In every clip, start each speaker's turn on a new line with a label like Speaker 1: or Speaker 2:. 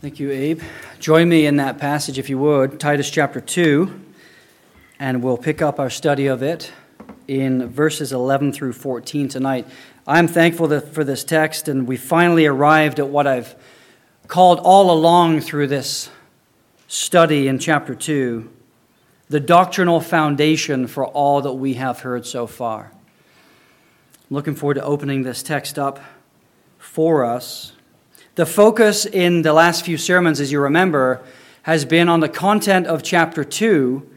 Speaker 1: Thank you, Abe. Join me in that passage, if you would, Titus chapter 2, and we'll pick up our study of it in verses 11 through 14 tonight. I'm thankful for this text, and we finally arrived at what I've called all along through this study in chapter 2 the doctrinal foundation for all that we have heard so far. Looking forward to opening this text up for us the focus in the last few sermons, as you remember, has been on the content of chapter 2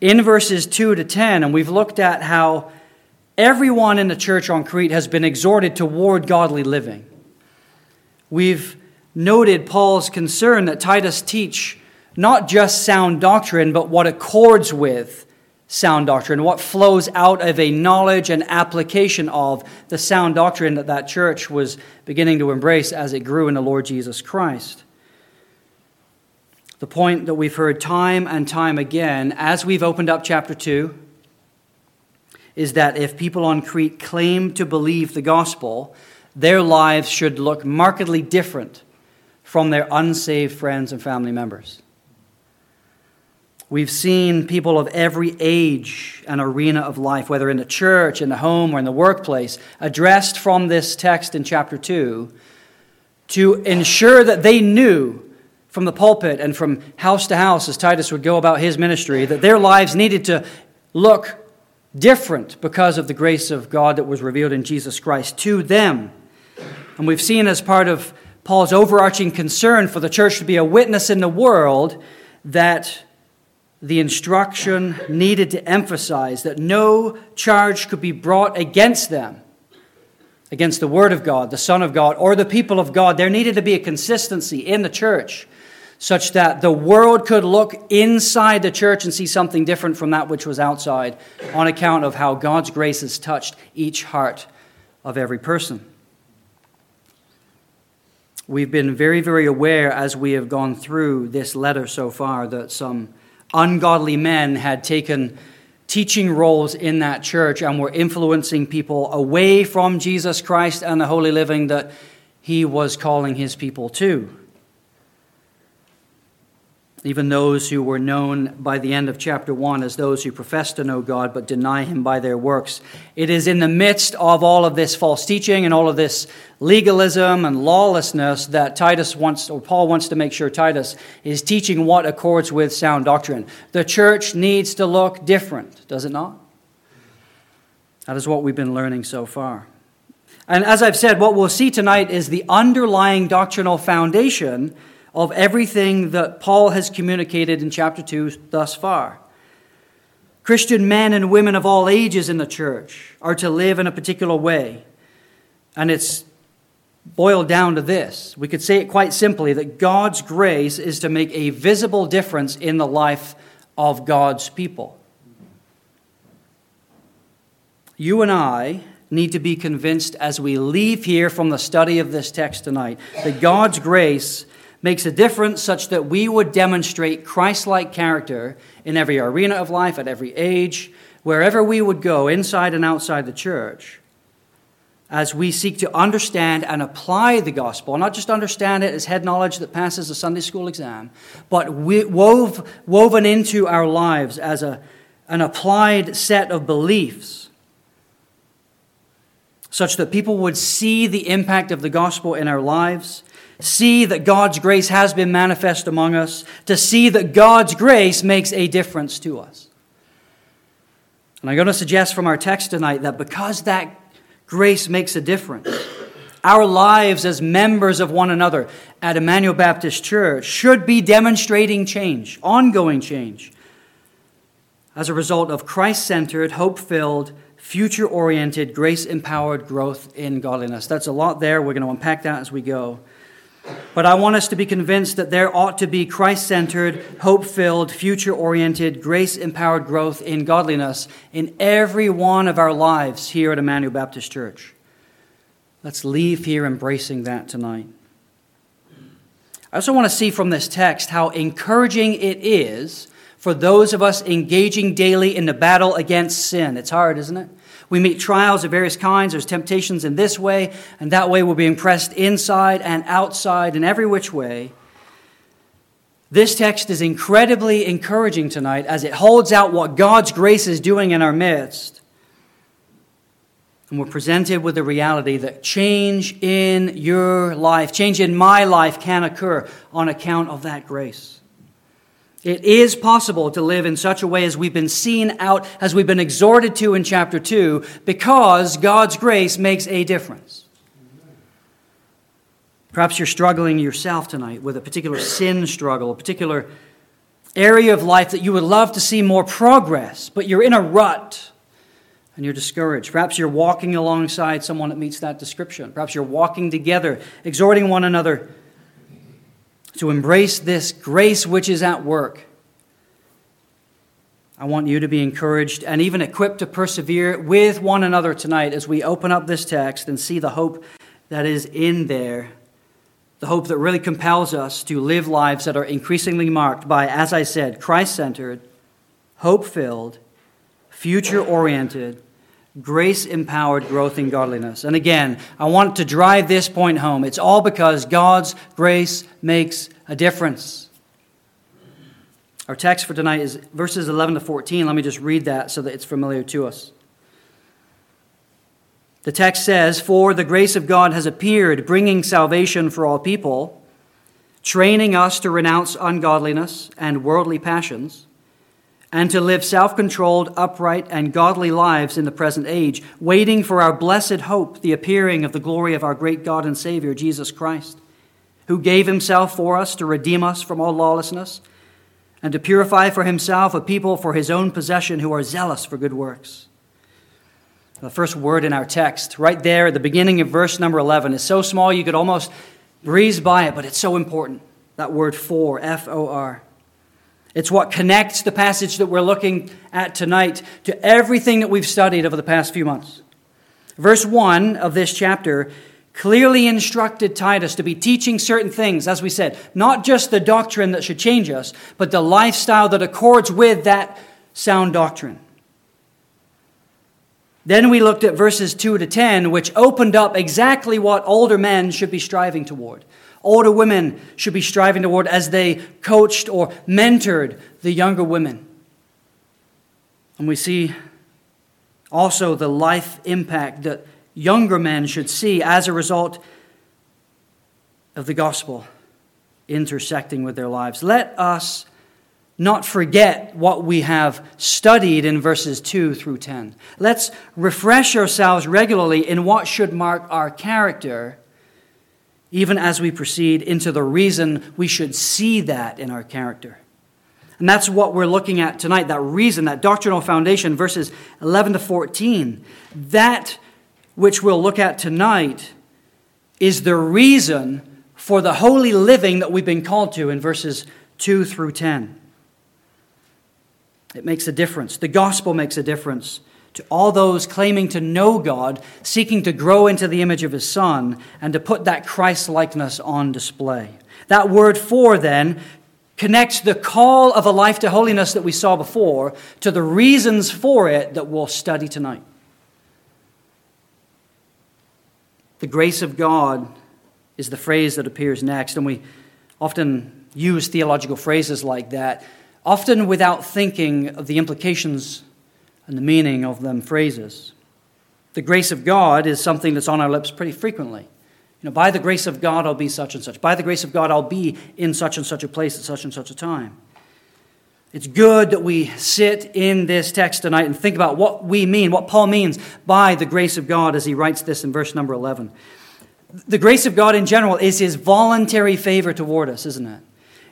Speaker 1: in verses 2 to 10, and we've looked at how everyone in the church on Crete has been exhorted toward godly living. We've noted Paul's concern that Titus teach not just sound doctrine, but what accords with sound doctrine, what flows out of a knowledge and application of the sound doctrine that that church was beginning to embrace as it grew in the Lord Jesus Christ. The point that we've heard time and time again as we've opened up chapter 2 is that if people on Crete claim to believe the gospel, their lives should look markedly different from their unsaved friends and family members. We've seen people of every age and arena of life, whether in the church, in the home, or in the workplace, addressed from this text in chapter 2 to ensure that they knew from the pulpit and from house to house as Titus would go about his ministry that their lives needed to look different because of the grace of God that was revealed in Jesus Christ to them. And we've seen as part of Paul's overarching concern for the church to be a witness in the world that the instruction needed to emphasize that no charge could be brought against them, against the Word of God, the Son of God, or the people of God. There needed to be a consistency in the church such that the world could look inside the church and see something different from that which was outside on account of how God's grace has touched each heart of every person. We've been very, very aware as we have gone through this letter so far that some ungodly men had taken teaching roles in that church and were influencing people away from Jesus Christ and the holy living that he was calling his people to even those who were known by the end of chapter 1 as those who profess to know God but deny him by their works. It is in the midst of all of this false teaching and all of this legalism and lawlessness that Titus wants or Paul wants to make sure Titus is teaching what accords with sound doctrine. The church needs to look different, does it not? That is what we've been learning so far. And as I've said, what we'll see tonight is the underlying doctrinal foundation of everything that Paul has communicated in chapter 2 thus far. Christian men and women of all ages in the church are to live in a particular way. And it's boiled down to this. We could say it quite simply that God's grace is to make a visible difference in the life of God's people. You and I need to be convinced as we leave here from the study of this text tonight that God's grace makes a difference such that we would demonstrate Christ like character in every arena of life, at every age, wherever we would go, inside and outside the church, as we seek to understand and apply the gospel, not just understand it as head knowledge that passes a Sunday school exam, but wove, woven into our lives as a, an applied set of beliefs such that people would see the impact of the gospel in our lives see that God's grace has been manifest among us, to see that God's grace makes a difference to us. And I'm going to suggest from our text tonight that because that grace makes a difference, our lives as members of one another at Emmanuel Baptist Church should be demonstrating change, ongoing change, as a result of Christ centered, hope filled, future oriented, grace empowered growth in godliness. That's a lot there. We're going to unpack that as we go. But I want us to be convinced that there ought to be Christ centered, hope filled, future oriented, grace empowered growth in godliness in every one of our lives here at Emmanuel Baptist Church. Let's leave here embracing that tonight. I also want to see from this text how encouraging it is for those of us engaging daily in the battle against sin. It's hard, isn't it? We meet trials of various kinds. There's temptations in this way, and that way we're being pressed inside and outside in every which way. This text is incredibly encouraging tonight as it holds out what God's grace is doing in our midst. And we're presented with the reality that change in your life, change in my life can occur on account of that grace. It is possible to live in such a way as we've been seen out, as we've been exhorted to in chapter 2, because God's grace makes a difference. Perhaps you're struggling yourself tonight with a particular sin struggle, a particular area of life that you would love to see more progress, but you're in a rut and you're discouraged. Perhaps you're walking alongside someone that meets that description. Perhaps you're walking together, exhorting one another to embrace this grace which is at work. I want you to be encouraged and even equipped to persevere with one another tonight as we open up this text and see the hope that is in there the hope that really compels us to live lives that are increasingly marked by, as I said, Christ centered, hope filled, future oriented, grace empowered growth in godliness. And again, I want to drive this point home. It's all because God's grace makes a difference. Our text for tonight is verses 11 to 14. Let me just read that so that it's familiar to us. The text says, For the grace of God has appeared, bringing salvation for all people, training us to renounce ungodliness and worldly passions, and to live self controlled, upright, and godly lives in the present age, waiting for our blessed hope, the appearing of the glory of our great God and Savior, Jesus Christ, who gave himself for us to redeem us from all lawlessness, and to purify for himself a people for his own possession who are zealous for good works. The first word in our text, right there at the beginning of verse number 11, is so small you could almost breeze by it, but it's so important. That word for, F O R. It's what connects the passage that we're looking at tonight to everything that we've studied over the past few months. Verse 1 of this chapter clearly instructed Titus to be teaching certain things, as we said, not just the doctrine that should change us, but the lifestyle that accords with that sound doctrine. Then we looked at verses 2 to 10, which opened up exactly what older men should be striving toward. Older women should be striving toward as they coached or mentored the younger women. And we see also the life impact that younger men should see as a result of the gospel intersecting with their lives. Let us not forget what we have studied in verses 2 through 10. Let's refresh ourselves regularly in what should mark our character, even as we proceed into the reason we should see that in our character. And that's what we're looking at tonight that reason, that doctrinal foundation, verses 11 to 14. That which we'll look at tonight is the reason for the holy living that we've been called to in verses 2 through 10. It makes a difference. The gospel makes a difference to all those claiming to know God, seeking to grow into the image of his Son, and to put that Christ likeness on display. That word for then connects the call of a life to holiness that we saw before to the reasons for it that we'll study tonight. The grace of God is the phrase that appears next, and we often use theological phrases like that often without thinking of the implications and the meaning of them phrases. The grace of God is something that's on our lips pretty frequently. You know, by the grace of God, I'll be such and such. By the grace of God, I'll be in such and such a place at such and such a time. It's good that we sit in this text tonight and think about what we mean, what Paul means by the grace of God as he writes this in verse number 11. The grace of God in general is his voluntary favor toward us, isn't it?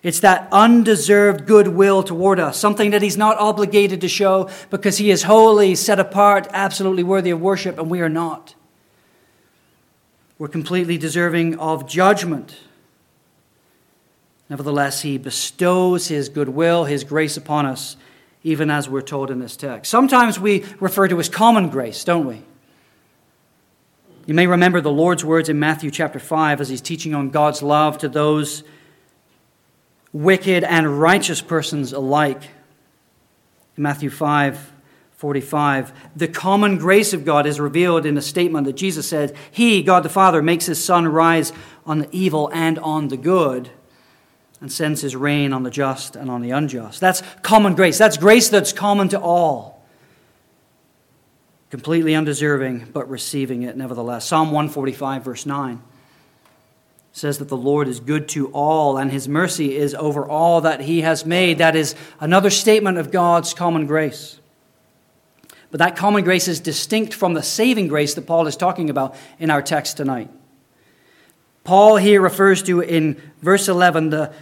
Speaker 1: It's that undeserved goodwill toward us, something that He's not obligated to show because He is holy, set apart, absolutely worthy of worship, and we are not. We're completely deserving of judgment. Nevertheless, He bestows His goodwill, His grace upon us, even as we're told in this text. Sometimes we refer to as common grace, don't we? You may remember the Lord's words in Matthew chapter 5 as He's teaching on God's love to those wicked and righteous persons alike. In Matthew 5 45, the common grace of God is revealed in a statement that Jesus said, He, God the Father, makes His sun rise on the evil and on the good. and sends his rain on the just and on the unjust. That's common grace. That's grace that's common to all. Completely undeserving, but receiving it nevertheless. Psalm 145, verse 9 says that the Lord is good to all and his mercy is over all that he has made. That is another statement of God's common grace. But that common grace is distinct from the saving grace that Paul is talking about in our text tonight. Paul here refers to in verse 11 the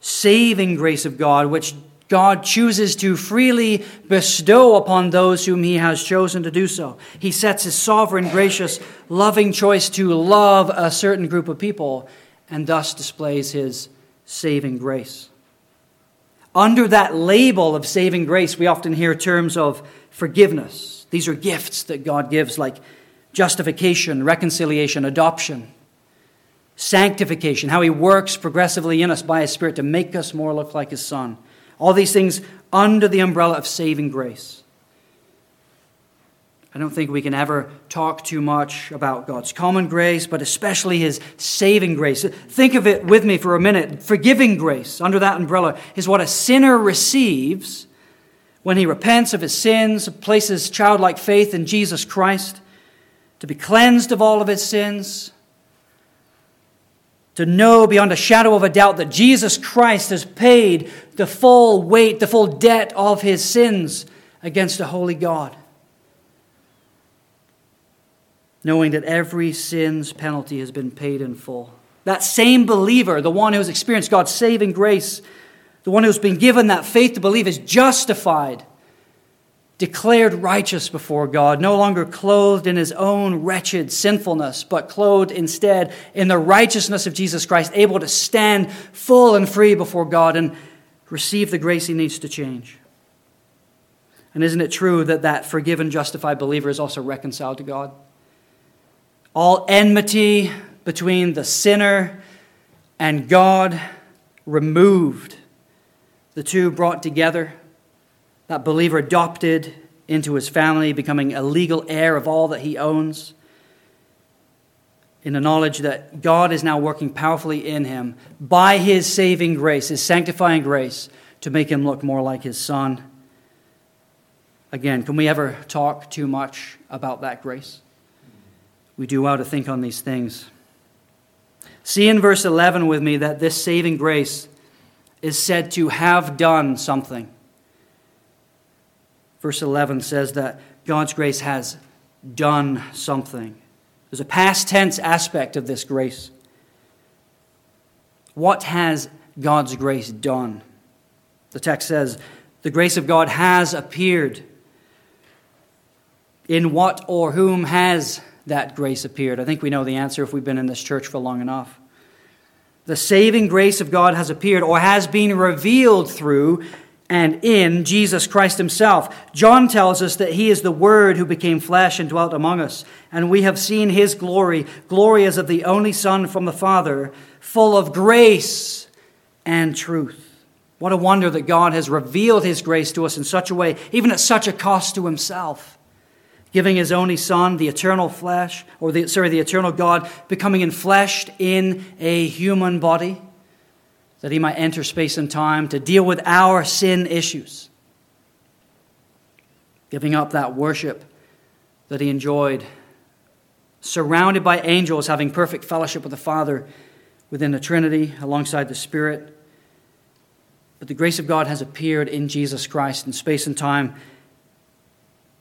Speaker 1: saving grace of God, which God chooses to freely bestow upon those whom he has chosen to do so. He sets his sovereign, gracious, loving choice to love a certain group of people and thus displays his saving grace. Under that label of saving grace, we often hear terms of forgiveness. These are gifts that God gives, like justification, reconciliation, adoption, sanctification, how he works progressively in us by his Spirit to make us more look like his Son all these things under the umbrella of saving grace. I don't think we can ever talk too much about God's common grace, but especially His saving grace. Think of it with me for a minute. Forgiving grace, under that umbrella, is what a sinner receives when he repents of his sins, places childlike faith in Jesus Christ, to be cleansed of all of his sins, to know beyond a shadow of a doubt that Jesus Christ has paid the full weight, the full debt of his sins against a holy God. Knowing that every sin's penalty has been paid in full. That same believer, the one who has experienced God's saving grace, the one who's been given that faith to believe, is justified declared righteous before God, no longer clothed in his own wretched sinfulness, but clothed instead in the righteousness of Jesus Christ, able to stand full and free before God and receive the grace he needs to change. And isn't it true that that forgiven, justified believer is also reconciled to God? All enmity between the sinner and God removed, the two brought together that believer adopted into his family, becoming a legal heir of all that he owns, in the knowledge that God is now working powerfully in him by his saving grace, his sanctifying grace, to make him look more like his son. Again, can we ever talk too much about that grace? We do well to think on these things. See in verse 11 with me that this saving grace is said to have done something. Verse 11 says that God's grace has done something. There's a past tense aspect of this grace. What has God's grace done? The text says, The grace of God has appeared. In what or whom has that grace appeared? I think we know the answer if we've been in this church for long enough. The saving grace of God has appeared or has been revealed through and in Jesus Christ himself. John tells us that he is the Word who became flesh and dwelt among us, and we have seen his glory, glory as of the only Son from the Father, full of grace and truth. What a wonder that God has revealed his grace to us in such a way, even at such a cost to himself. Giving his only Son, the eternal flesh, or the, sorry, the eternal God, becoming enfleshed in a human body that he might enter space and time to deal with our sin issues. Giving up that worship that he enjoyed, surrounded by angels, having perfect fellowship with the Father within the Trinity alongside the Spirit. But the grace of God has appeared in Jesus Christ in space and time,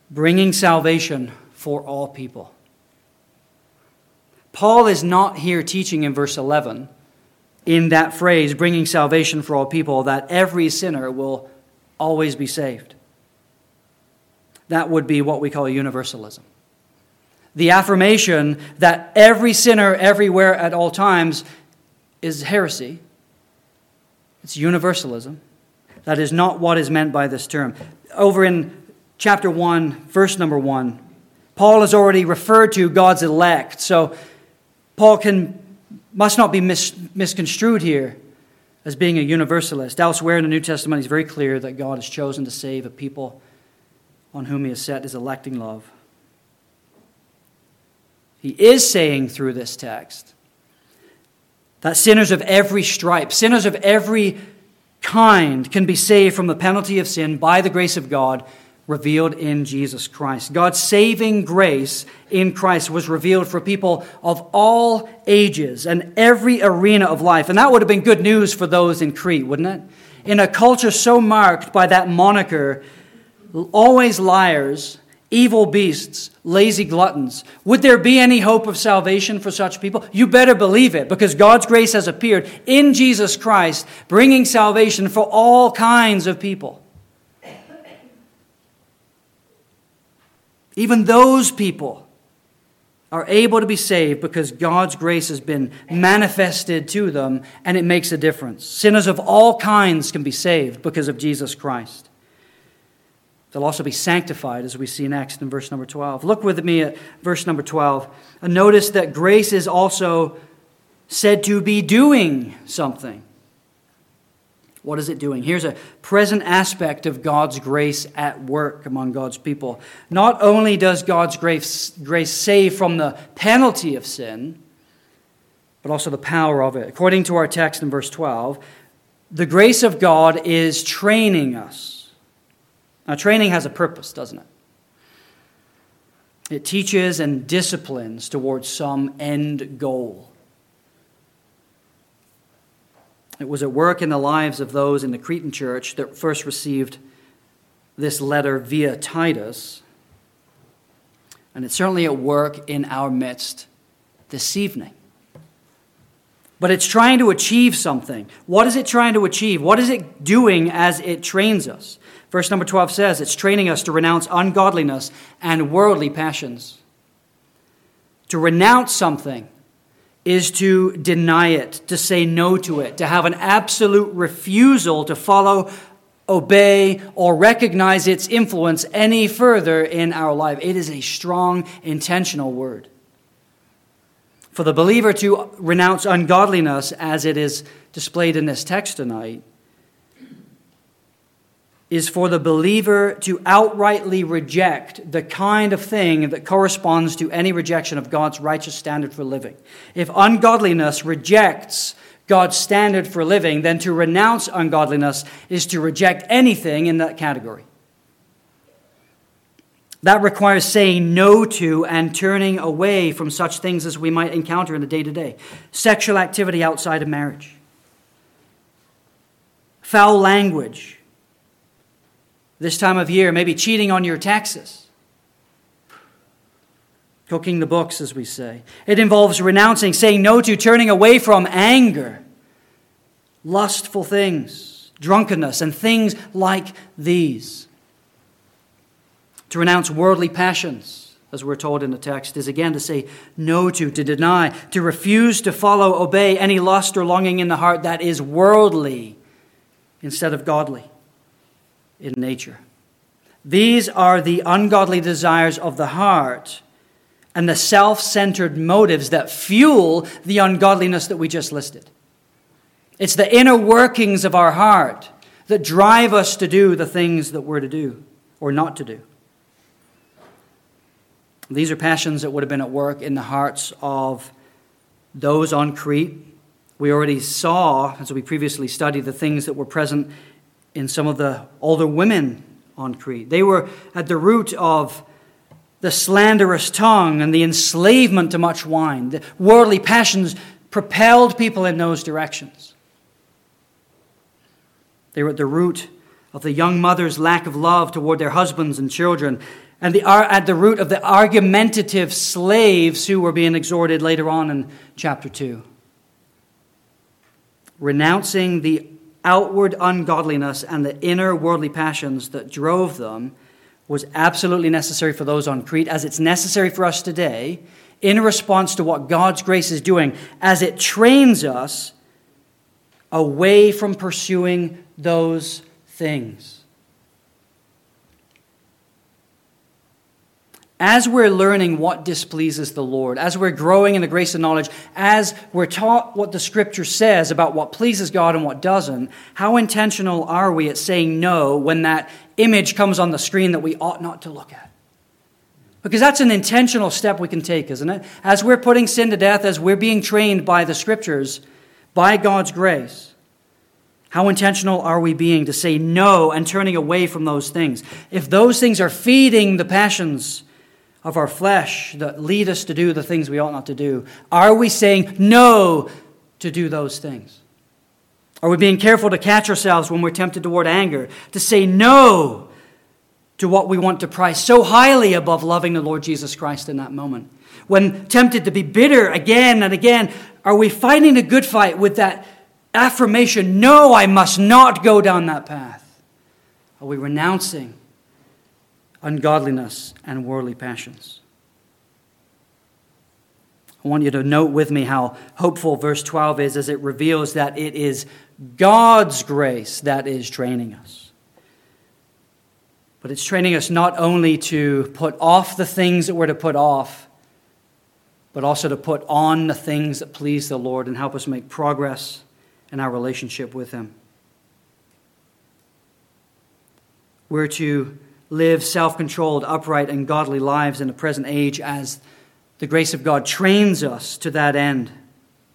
Speaker 1: bringing salvation for all people. Paul is not here teaching in verse 11 in that phrase, bringing salvation for all people, that every sinner will always be saved. That would be what we call universalism. The affirmation that every sinner everywhere at all times is heresy. It's universalism. That is not what is meant by this term. Over in chapter 1, verse number 1, Paul has already referred to God's elect. So Paul can must not be mis- misconstrued here as being a universalist. Elsewhere in the New Testament, he's very clear that God has chosen to save a people on whom he has set his electing love. He is saying through this text That sinners of every stripe, sinners of every kind, can be saved from the penalty of sin by the grace of God revealed in Jesus Christ. God's saving grace in Christ was revealed for people of all ages and every arena of life. And that would have been good news for those in Crete, wouldn't it? In a culture so marked by that moniker, always liars, evil beasts, lazy gluttons. Would there be any hope of salvation for such people? You better believe it, because God's grace has appeared in Jesus Christ, bringing salvation for all kinds of people. Even those people are able to be saved because God's grace has been manifested to them and it makes a difference. Sinners of all kinds can be saved because of Jesus Christ. They'll also be sanctified, as we see next in verse number 12. Look with me at verse number 12 and notice that grace is also said to be doing something. What is it doing? Here's a present aspect of God's grace at work among God's people. Not only does God's grace, grace save from the penalty of sin, but also the power of it. According to our text in verse 12, the grace of God is training us. Now, training has a purpose, doesn't it? It teaches and disciplines towards some end goal. It was at work in the lives of those in the Cretan church that first received this letter via Titus. And it's certainly at work in our midst this evening. But it's trying to achieve something. What is it trying to achieve? What is it doing as it trains us? Verse number 12 says it's training us to renounce ungodliness and worldly passions. To renounce something is to deny it, to say no to it, to have an absolute refusal to follow, obey, or recognize its influence any further in our life. It is a strong, intentional word. For the believer to renounce ungodliness, as it is displayed in this text tonight, is for the believer to outrightly reject the kind of thing that corresponds to any rejection of God's righteous standard for living. If ungodliness rejects God's standard for living, then to renounce ungodliness is to reject anything in that category. That requires saying no to and turning away from such things as we might encounter in the day to day sexual activity outside of marriage, foul language this time of year, maybe cheating on your taxes, cooking the books, as we say. It involves renouncing, saying no to, turning away from anger, lustful things, drunkenness, and things like these. To renounce worldly passions, as we're told in the text, is again to say no to, to deny, to refuse to follow, obey any lust or longing in the heart that is worldly instead of godly in nature. These are the ungodly desires of the heart and the self centered motives that fuel the ungodliness that we just listed. It's the inner workings of our heart that drive us to do the things that we're to do or not to do. These are passions that would have been at work in the hearts of those on Crete. We already saw, as we previously studied, the things that were present in some of the older women on Crete. They were at the root of the slanderous tongue and the enslavement to much wine. The worldly passions propelled people in those directions. They were at the root of the young mother's lack of love toward their husbands and children, and they are at the root of the argumentative slaves who were being exhorted later on in chapter 2. Renouncing the outward ungodliness and the inner worldly passions that drove them was absolutely necessary for those on Crete, as it's necessary for us today, in response to what God's grace is doing, as it trains us away from pursuing those things. As we're learning what displeases the Lord, as we're growing in the grace and knowledge, as we're taught what the Scripture says about what pleases God and what doesn't, how intentional are we at saying no when that image comes on the screen that we ought not to look at? Because that's an intentional step we can take, isn't it? As we're putting sin to death, as we're being trained by the Scriptures, by God's grace, how intentional are we being to say no and turning away from those things? If those things are feeding the passions of our flesh that lead us to do the things we ought not to do, are we saying no to do those things? Are we being careful to catch ourselves when we're tempted toward anger, to say no to what we want to price so highly above loving the Lord Jesus Christ in that moment? When tempted to be bitter again and again, are we fighting a good fight with that affirmation, no, I must not go down that path? Are we renouncing ungodliness and worldly passions? I want you to note with me how hopeful verse 12 is as it reveals that it is God's grace that is training us. But it's training us not only to put off the things that we're to put off, but also to put on the things that please the Lord and help us make progress in our relationship with Him. We're to live self controlled, upright, and godly lives in the present age as the grace of God trains us to that end.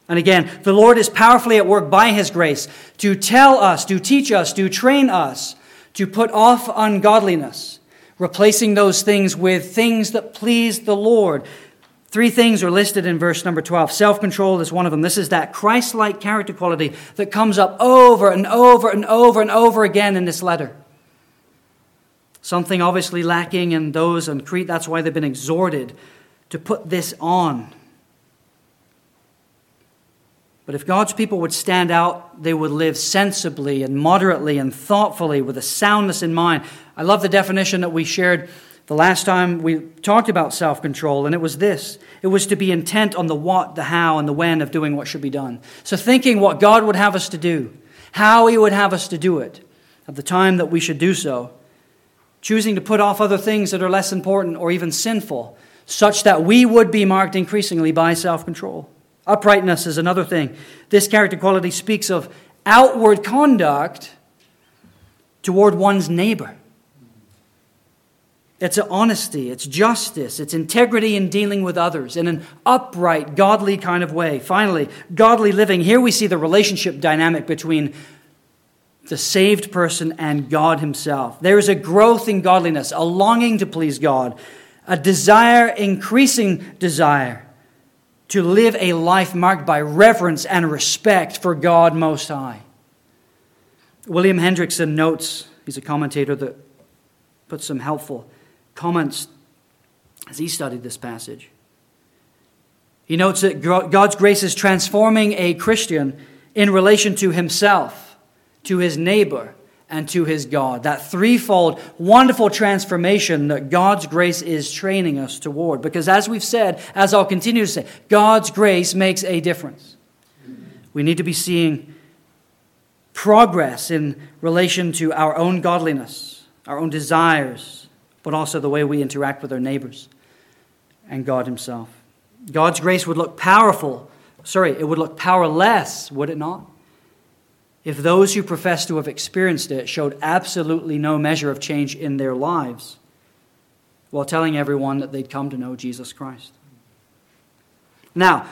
Speaker 1: And again, the Lord is powerfully at work by His grace to tell us, to teach us, to train us to put off ungodliness, replacing those things with things that please the Lord. Three things are listed in verse number 12. Self control is one of them. This is that Christ like character quality that comes up over and over and over and over again in this letter. Something obviously lacking in those on Crete. That's why they've been exhorted to put this on. But if God's people would stand out, they would live sensibly and moderately and thoughtfully with a soundness in mind. I love the definition that we shared the last time we talked about self control, and it was this it was to be intent on the what, the how, and the when of doing what should be done. So, thinking what God would have us to do, how He would have us to do it, at the time that we should do so, choosing to put off other things that are less important or even sinful, such that we would be marked increasingly by self control. Uprightness is another thing. This character quality speaks of outward conduct toward one's neighbor. It's honesty, it's justice, it's integrity in dealing with others in an upright, godly kind of way. Finally, godly living. Here we see the relationship dynamic between the saved person and God Himself. There is a growth in godliness, a longing to please God, a desire, increasing desire to live a life marked by reverence and respect for God Most High. William Hendriksen notes, he's a commentator that puts some helpful comments as he studied this passage. He notes that God's grace is transforming a Christian in relation to himself, to his neighbor, and to his God. That threefold wonderful transformation that God's grace is training us toward. Because as we've said, as I'll continue to say, God's grace makes a difference. We need to be seeing progress in relation to our own godliness, our own desires, but also the way we interact with our neighbors and God Himself. God's grace would look powerful, sorry, it would look powerless, would it not? If those who profess to have experienced it showed absolutely no measure of change in their lives while telling everyone that they'd come to know Jesus Christ. Now,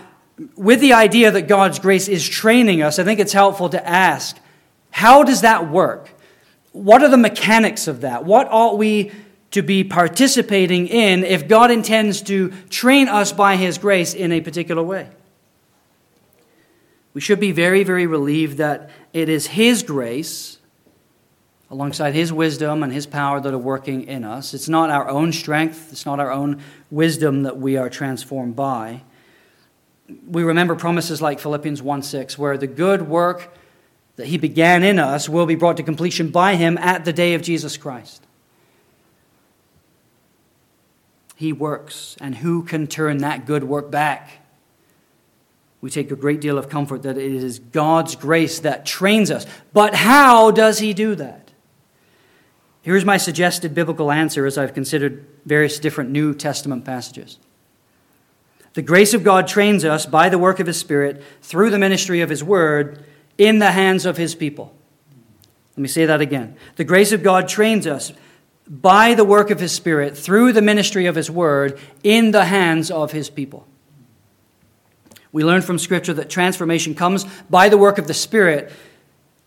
Speaker 1: with the idea that God's grace is training us, I think it's helpful to ask how does that work? What are the mechanics of that? What ought we to be participating in if God intends to train us by His grace in a particular way. We should be very, very relieved that it is His grace, alongside His wisdom and His power, that are working in us. It's not our own strength, it's not our own wisdom that we are transformed by. We remember promises like Philippians 1 6, where the good work that He began in us will be brought to completion by Him at the day of Jesus Christ. He works, and who can turn that good work back? We take a great deal of comfort that it is God's grace that trains us. But how does He do that? Here's my suggested biblical answer as I've considered various different New Testament passages. The grace of God trains us by the work of His Spirit through the ministry of His Word in the hands of His people. Let me say that again. The grace of God trains us by the work of His Spirit, through the ministry of His Word, in the hands of His people. We learn from Scripture that transformation comes by the work of the Spirit.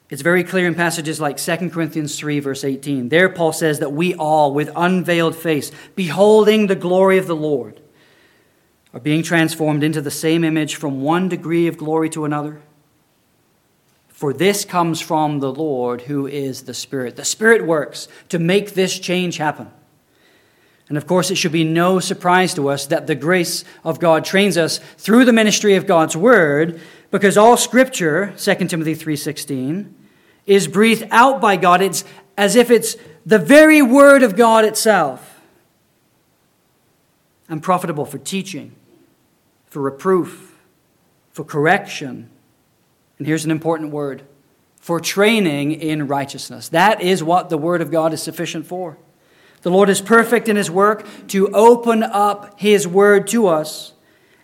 Speaker 1: It's very clear in passages like 2 Corinthians 3, verse 18. There, Paul says that we all, with unveiled face, beholding the glory of the Lord, are being transformed into the same image from one degree of glory to another. For this comes from the Lord, who is the Spirit. The Spirit works to make this change happen. And of course, it should be no surprise to us that the grace of God trains us through the ministry of God's word, because all scripture, 2 Timothy 3:16, is breathed out by God. It's as if it's the very word of God itself. And profitable for teaching, for reproof, for correction. And here's an important word for training in righteousness. That is what the word of God is sufficient for. The Lord is perfect in his work to open up his word to us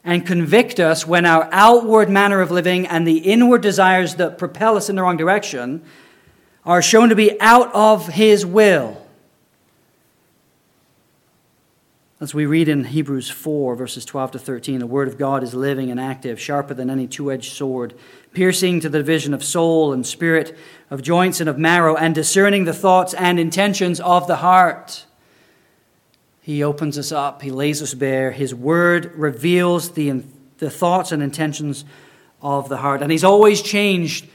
Speaker 1: and convict us when our outward manner of living and the inward desires that propel us in the wrong direction are shown to be out of his will. As we read in Hebrews 4, verses 12 to 13, the Word of God is living and active, sharper than any two edged sword, piercing to the division of soul and spirit, of joints and of marrow, and discerning the thoughts and intentions of the heart. He opens us up, He lays us bare. His word reveals the, the thoughts and intentions of the heart. And He's always changed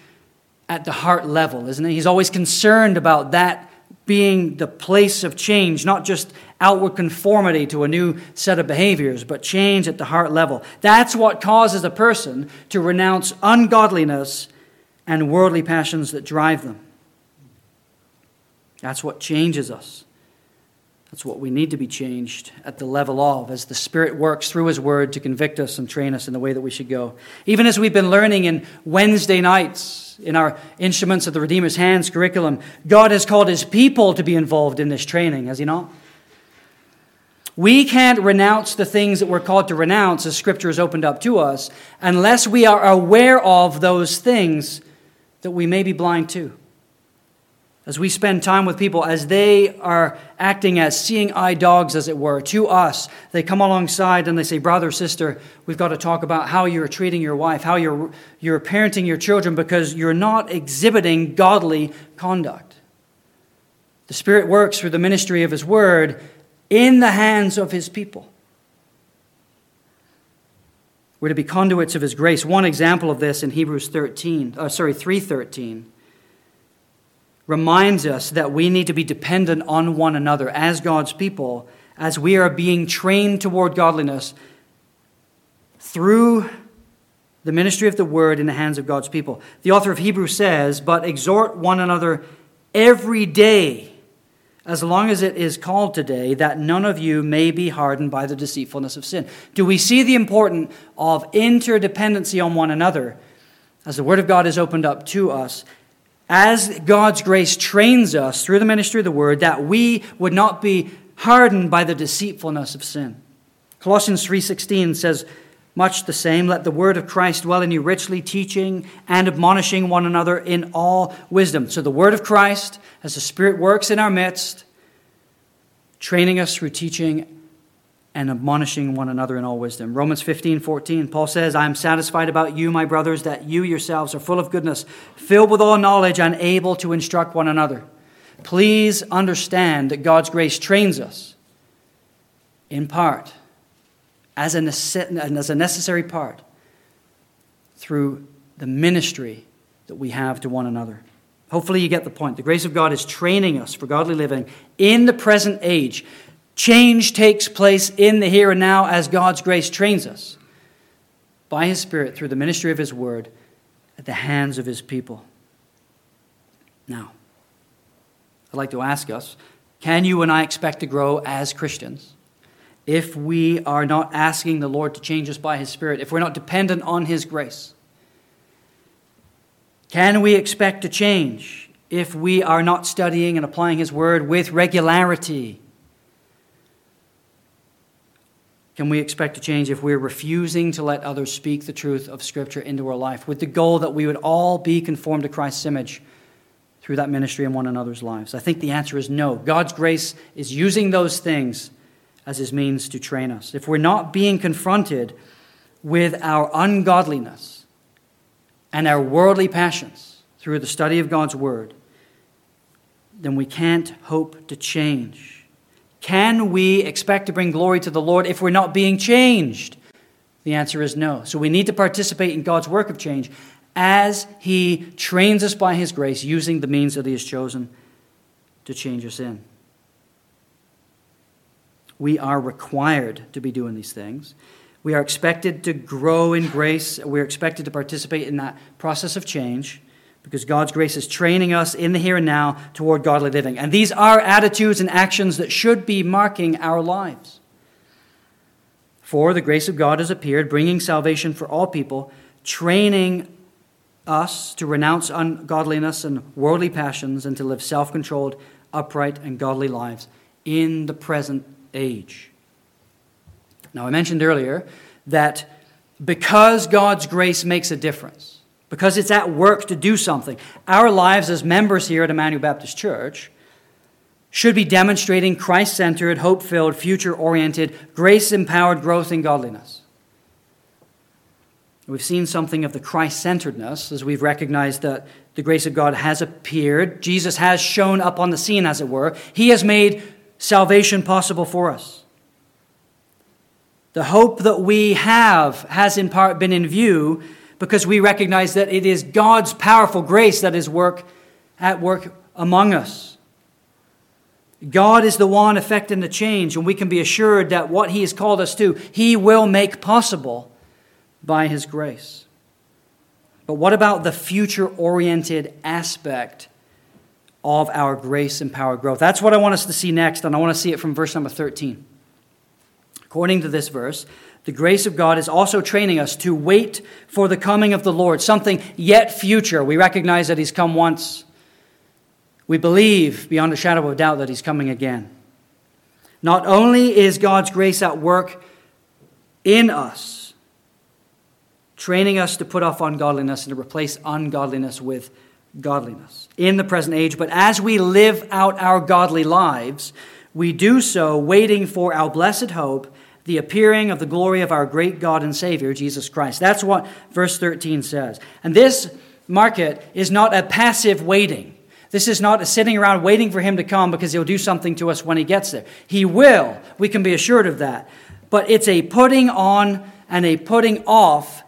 Speaker 1: at the heart level, isn't He? He's always concerned about that being the place of change, not just outward conformity to a new set of behaviors, but change at the heart level. That's what causes a person to renounce ungodliness and worldly passions that drive them. That's what changes us. That's what we need to be changed at the level of as the Spirit works through His Word to convict us and train us in the way that we should go. Even as we've been learning in Wednesday nights in our Instruments of the Redeemer's Hands curriculum, God has called His people to be involved in this training, has He not? We can't renounce the things that we're called to renounce as Scripture is opened up to us unless we are aware of those things that we may be blind to as we spend time with people, as they are acting as seeing eye dogs, as it were, to us, they come alongside and they say, Brother, sister, we've got to talk about how you're treating your wife, how you're, you're parenting your children, because you're not exhibiting godly conduct. The Spirit works through the ministry of His Word in the hands of His people. We're to be conduits of His grace. One example of this in Hebrews 13, uh, sorry, 313 reminds us that we need to be dependent on one another as God's people as we are being trained toward godliness through the ministry of the word in the hands of God's people. The author of Hebrews says, But exhort one another every day, as long as it is called today, that none of you may be hardened by the deceitfulness of sin. Do we see the importance of interdependency on one another as the word of God is opened up to us? As God's grace trains us through the ministry of the word, that we would not be hardened by the deceitfulness of sin. Colossians 3:16 says much the same, let the word of Christ dwell in you richly, teaching and admonishing one another in all wisdom. So the word of Christ, as the Spirit works in our midst, training us through teaching and admonishing one another in all wisdom. Romans 15, 14, Paul says, I am satisfied about you, my brothers, that you yourselves are full of goodness, filled with all knowledge, and able to instruct one another. Please understand that God's grace trains us in part, as a, as a necessary part, through the ministry that we have to one another. Hopefully, you get the point. The grace of God is training us for godly living in the present age Change takes place in the here and now as God's grace trains us by His Spirit through the ministry of His Word at the hands of His people. Now, I'd like to ask us can you and I expect to grow as Christians if we are not asking the Lord to change us by His Spirit, if we're not dependent on His grace? Can we expect to change if we are not studying and applying His Word with regularity? Can we expect to change if we're refusing to let others speak the truth of Scripture into our life with the goal that we would all be conformed to Christ's image through that ministry in one another's lives? I think the answer is no. God's grace is using those things as his means to train us. If we're not being confronted with our ungodliness and our worldly passions through the study of God's Word, then we can't hope to change. Can we expect to bring glory to the Lord if we're not being changed? The answer is no. So we need to participate in God's work of change as He trains us by His grace using the means that He has chosen to change us in. We are required to be doing these things. We are expected to grow in grace. We're expected to participate in that process of change because God's grace is training us in the here and now toward godly living. And these are attitudes and actions that should be marking our lives. For the grace of God has appeared, bringing salvation for all people, training us to renounce ungodliness and worldly passions and to live self controlled, upright, and godly lives in the present age. Now, I mentioned earlier that because God's grace makes a difference, because it's at work to do something. Our lives as members here at Emmanuel Baptist Church should be demonstrating Christ centered, hope filled, future oriented, grace empowered growth in godliness. We've seen something of the Christ centeredness as we've recognized that the grace of God has appeared. Jesus has shown up on the scene, as it were. He has made salvation possible for us. The hope that we have has in part been in view because we recognize that it is God's powerful grace that is work at work among us. God is the one effecting the change, and we can be assured that what He has called us to, He will make possible by His grace. But what about the future oriented aspect of our grace and power growth? That's what I want us to see next, and I want to see it from verse number 13. According to this verse, the grace of God is also training us to wait for the coming of the Lord, something yet future. We recognize that He's come once. We believe beyond a shadow of doubt that He's coming again. Not only is God's grace at work in us, training us to put off ungodliness and to replace ungodliness with godliness in the present age, but as we live out our godly lives, we do so waiting for our blessed hope the appearing of the glory of our great God and Savior, Jesus Christ. That's what verse 13 says. And this market is not a passive waiting. This is not a sitting around waiting for him to come because he'll do something to us when he gets there. He will. We can be assured of that. But it's a putting on and a putting off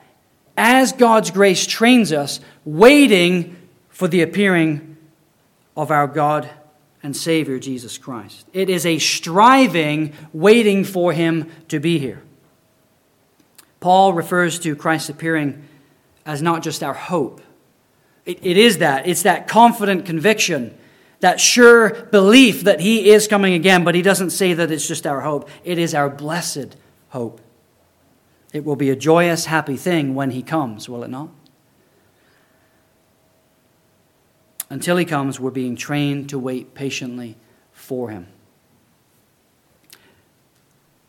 Speaker 1: as God's grace trains us, waiting for the appearing of our God and Savior, Jesus Christ. It is a striving, waiting for Him to be here. Paul refers to Christ's appearing as not just our hope. it, it is that. It's that confident conviction, that sure belief that He is coming again, but He doesn't say that it's just our hope. It is our blessed hope. It will be a joyous, happy thing when He comes, will it not? Until he comes, we're being trained to wait patiently for him.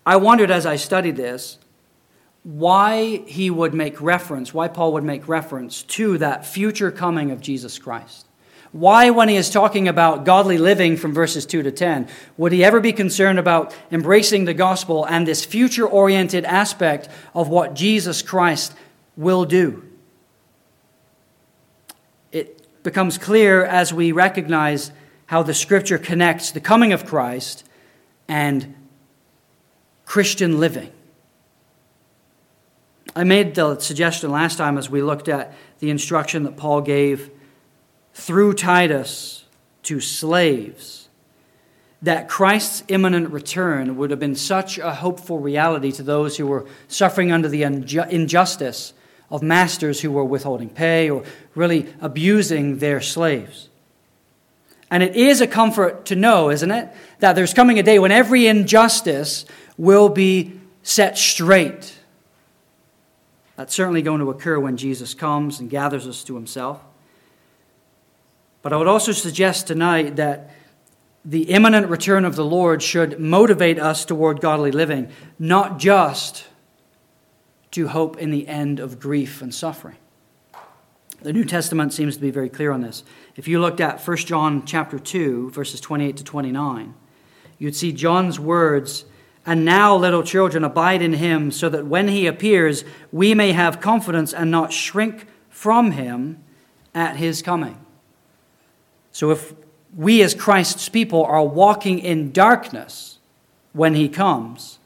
Speaker 1: I wondered as I studied this why he would make reference, why Paul would make reference to that future coming of Jesus Christ. Why, when he is talking about godly living from verses 2 to 10, would he ever be concerned about embracing the gospel and this future oriented aspect of what Jesus Christ will do? Becomes clear as we recognize how the scripture connects the coming of Christ and Christian living. I made the suggestion last time as we looked at the instruction that Paul gave through Titus to slaves that Christ's imminent return would have been such a hopeful reality to those who were suffering under the injustice of masters who were withholding pay or really abusing their slaves. And it is a comfort to know, isn't it, that there's coming a day when every injustice will be set straight. That's certainly going to occur when Jesus comes and gathers us to himself. But I would also suggest tonight that the imminent return of the Lord should motivate us toward godly living, not just to hope in the end of grief and suffering. The New Testament seems to be very clear on this. If you looked at 1 John chapter 2 verses 28 to 29, you'd see John's words And now, little children, abide in him, so that when he appears, we may have confidence and not shrink from him at his coming. So, if we as Christ's people are walking in darkness when he comes,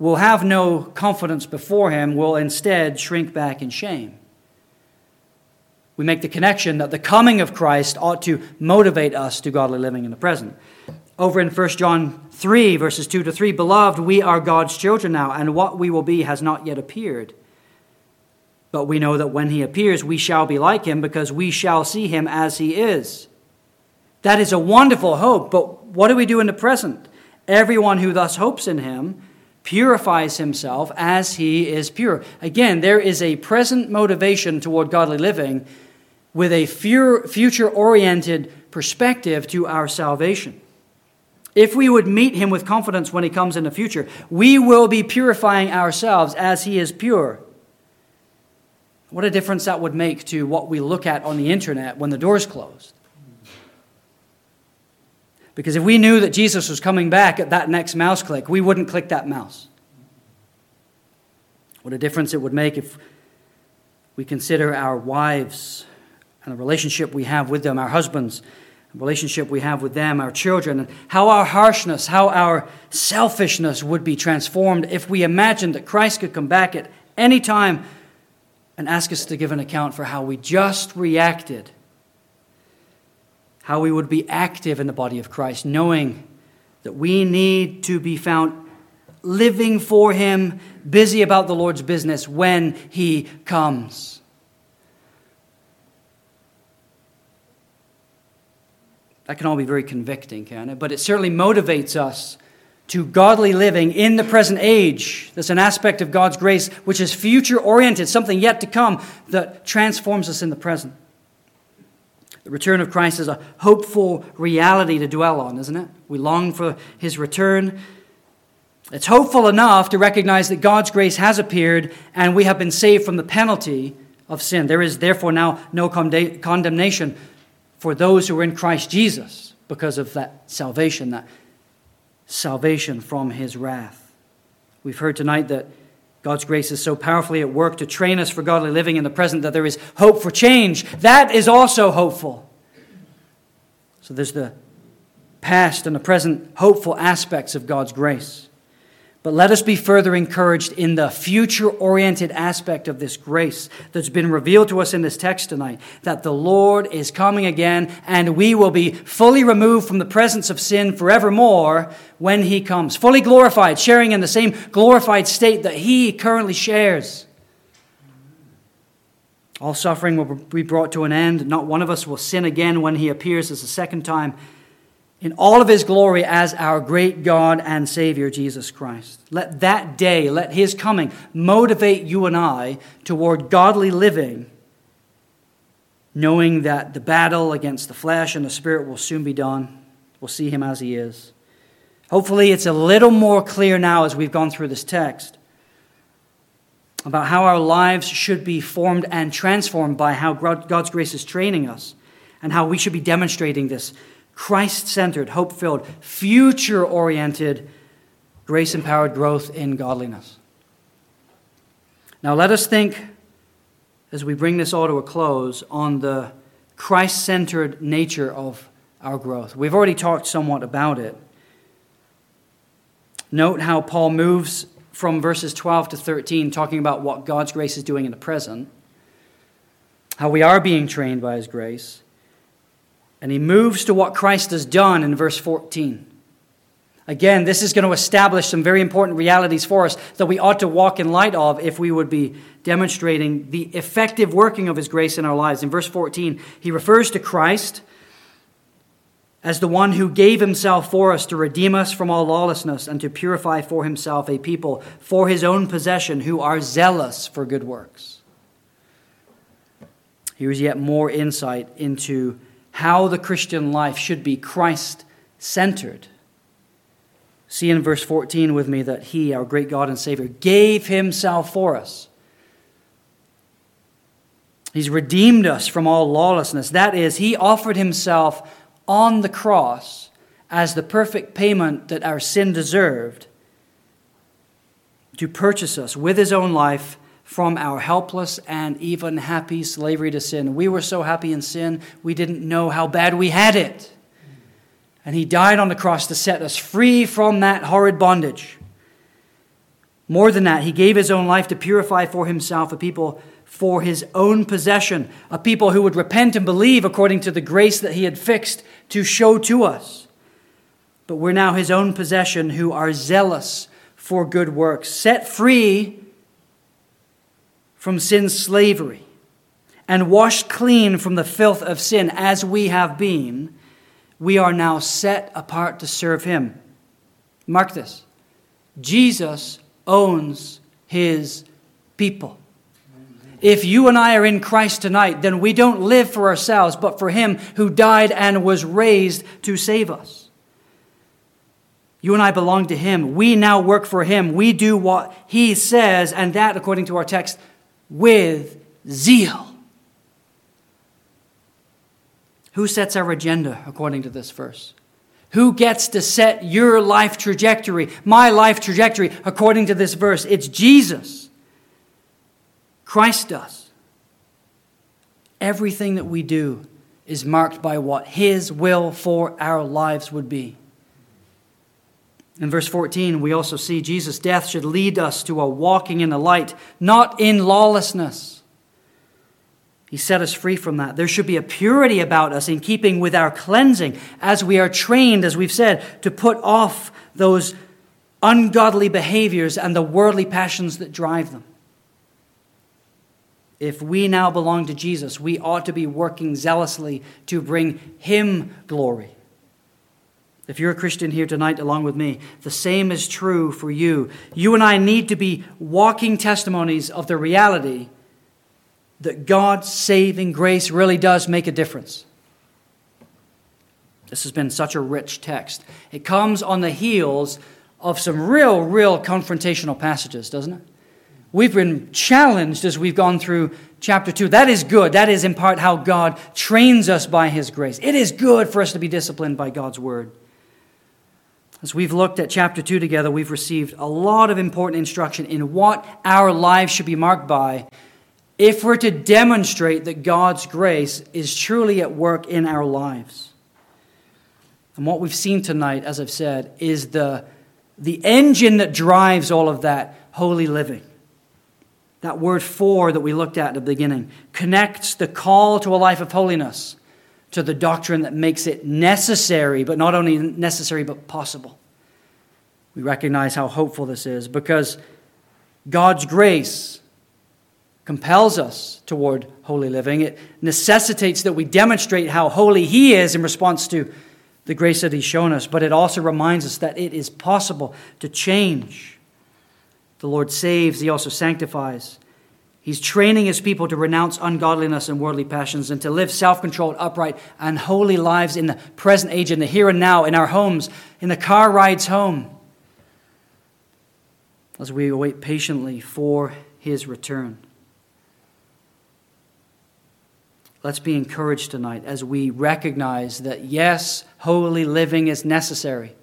Speaker 1: we'll have no confidence before him, we'll instead shrink back in shame. We make the connection that the coming of Christ ought to motivate us to godly living in the present. Over in 1 John 3, verses 2 to 3 Beloved, we are God's children now, and what we will be has not yet appeared. But we know that when he appears, we shall be like him, because we shall see him as he is. That is a wonderful hope, but what do we do in the present? Everyone who thus hopes in him purifies himself as he is pure. Again, there is a present motivation toward godly living with a future oriented perspective to our salvation. If we would meet him with confidence when he comes in the future, we will be purifying ourselves as he is pure. What a difference that would make to what we look at on the internet when the door's closed. Because if we knew that Jesus was coming back at that next mouse click, we wouldn't click that mouse. What a difference it would make if we consider our wives and the relationship we have with them, our husbands, the relationship we have with them, our children, and how our harshness, how our selfishness would be transformed if we imagined that Christ could come back at any time and ask us to give an account for how we just reacted, how we would be active in the body of Christ, knowing that we need to be found living for Him, busy about the Lord's business when He comes. That can all be very convicting, can it? But it certainly motivates us to godly living in the present age. That's an aspect of God's grace which is future oriented, something yet to come that transforms us in the present. The return of Christ is a hopeful reality to dwell on, isn't it? We long for his return. It's hopeful enough to recognize that God's grace has appeared and we have been saved from the penalty of sin. There is therefore now no condemnation for those who are in Christ Jesus because of that salvation, that salvation from his wrath. We've heard tonight that God's grace is so powerfully at work to train us for godly living in the present that there is hope for change. That is also hopeful. So there's the past and the present hopeful aspects of God's grace. But let us be further encouraged in the future oriented aspect of this grace that's been revealed to us in this text tonight that the Lord is coming again and we will be fully removed from the presence of sin forevermore when He comes, fully glorified, sharing in the same glorified state that He currently shares. All suffering will be brought to an end. Not one of us will sin again when He appears as a second time in all of his glory as our great God and Savior, Jesus Christ. Let that day, let his coming motivate you and I toward godly living, knowing that the battle against the flesh and the spirit will soon be done. We'll see him as he is. Hopefully, it's a little more clear now as we've gone through this text about how our lives should be formed and transformed by how God's grace is training us and how we should be demonstrating this Christ centered, hope filled, future oriented, grace empowered growth in godliness. Now, let us think, as we bring this all to a close, on the Christ centered nature of our growth. We've already talked somewhat about it. Note how Paul moves from verses 12 to 13, talking about what God's grace is doing in the present, how we are being trained by his grace. And he moves to what Christ has done in verse 14. Again, this is going to establish some very important realities for us that we ought to walk in light of if we would be demonstrating the effective working of his grace in our lives. In verse 14, he refers to Christ as the one who gave himself for us to redeem us from all lawlessness and to purify for himself a people for his own possession who are zealous for good works. Here's yet more insight into how the Christian life should be Christ centered. See in verse 14 with me that He, our great God and Savior, gave Himself for us. He's redeemed us from all lawlessness. That is, He offered Himself on the cross as the perfect payment that our sin deserved to purchase us with his own life from our helpless and even happy slavery to sin. We were so happy in sin, we didn't know how bad we had it. And he died on the cross to set us free from that horrid bondage. More than that, he gave his own life to purify for himself a people for his own possession, a people who would repent and believe according to the grace that he had fixed to show to us. But we're now his own possession who are zealous for good works, set free from sin's slavery and washed clean from the filth of sin as we have been, we are now set apart to serve him. Mark this Jesus owns his people. If you and I are in Christ tonight, then we don't live for ourselves, but for him who died and was raised to save us. You and I belong to him. We now work for him. We do what he says, and that, according to our text, with zeal. Who sets our agenda according to this verse? Who gets to set your life trajectory, my life trajectory, according to this verse? It's Jesus. Christ does. Everything that we do is marked by what His will for our lives would be. In verse 14, we also see Jesus' death should lead us to a walking in the light, not in lawlessness. He set us free from that. There should be a purity about us in keeping with our cleansing as we are trained, as we've said, to put off those ungodly behaviors and the worldly passions that drive them. If we now belong to Jesus, we ought to be working zealously to bring Him glory. If you're a Christian here tonight along with me, the same is true for you. You and I need to be walking testimonies of the reality that God's saving grace really does make a difference. This has been such a rich text. It comes on the heels of some real, real confrontational passages, doesn't it? We've been challenged as we've gone through chapter 2. That is good. That is in part how God trains us by His grace. It is good for us to be disciplined by God's word. As we've looked at chapter 2 together, we've received a lot of important instruction in what our lives should be marked by if we're to demonstrate that God's grace is truly at work in our lives. And what we've seen tonight, as I've said, is the, the engine that drives all of that holy living. That word for that we looked at at the beginning connects the call to a life of holiness to the doctrine that makes it necessary, but not only necessary, but possible. We recognize how hopeful this is because God's grace compels us toward holy living. It necessitates that we demonstrate how holy He is in response to the grace that He's shown us, but it also reminds us that it is possible to change. The Lord saves, He also sanctifies. He's training his people to renounce ungodliness and worldly passions and to live self controlled, upright, and holy lives in the present age, in the here and now, in our homes, in the car rides home, as we await patiently for his return. Let's be encouraged tonight as we recognize that, yes, holy living is necessary,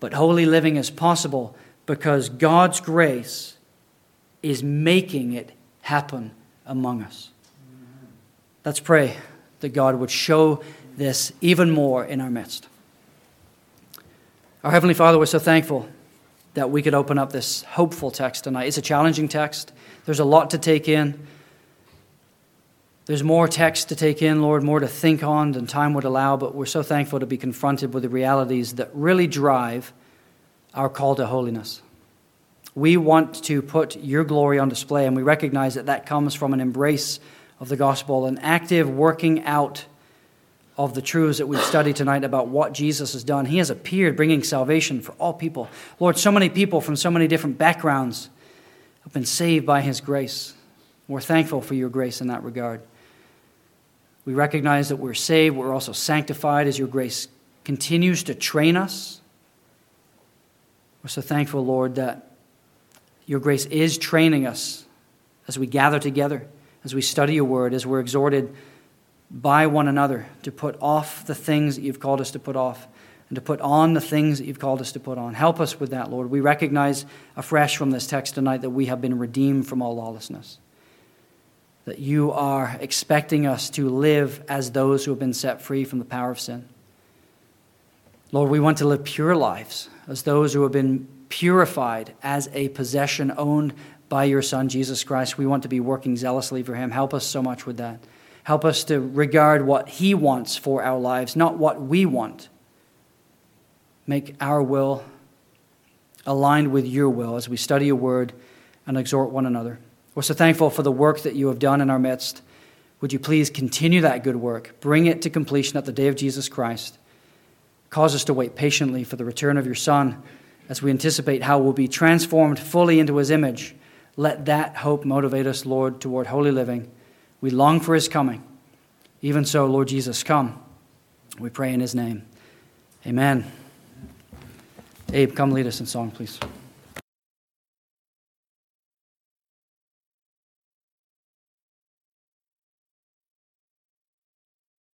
Speaker 1: but holy living is possible because God's grace is making it happen among us. Let's pray that God would show this even more in our midst. Our Heavenly Father, we're so thankful that we could open up this hopeful text tonight. It's a challenging text, there's a lot to take in. There's more text to take in, Lord, more to think on than time would allow, but we're so thankful to be confronted with the realities that really drive our call to holiness. We want to put your glory on display, and we recognize that that comes from an embrace of the gospel, an active working out of the truths that we've studied tonight about what Jesus has done. He has appeared bringing salvation for all people. Lord, so many people from so many different backgrounds have been saved by his grace. We're thankful for your grace in that regard. We recognize that we're saved, we're also sanctified as your grace continues to train us. We're so thankful, Lord, that your grace is training us as we gather together, as we study your word, as we're exhorted by one another to put off the things that you've called us to put off, and to put on the things that you've called us to put on. Help us with that, Lord. We recognize afresh from this text tonight that we have been redeemed from all lawlessness, that you are expecting us to live as those who have been set free from the power of sin. Lord, we want to live pure lives as those who have been purified as a possession owned by your Son, Jesus Christ. We want to be working zealously for him. Help us so much with that. Help us to regard what he wants for our lives, not what we want. Make our will aligned with your will as we study your word and exhort one another. We're so thankful for the work that you have done in our midst. Would you please continue that good work? Bring it to completion at the day of Jesus Christ. Cause us to wait patiently for the return of your Son as we anticipate how we'll be transformed fully into his image. Let that hope motivate us, Lord, toward holy living. We long for his coming. Even so, Lord Jesus, come. We pray in his name. Amen. Abe, come lead us in song, please.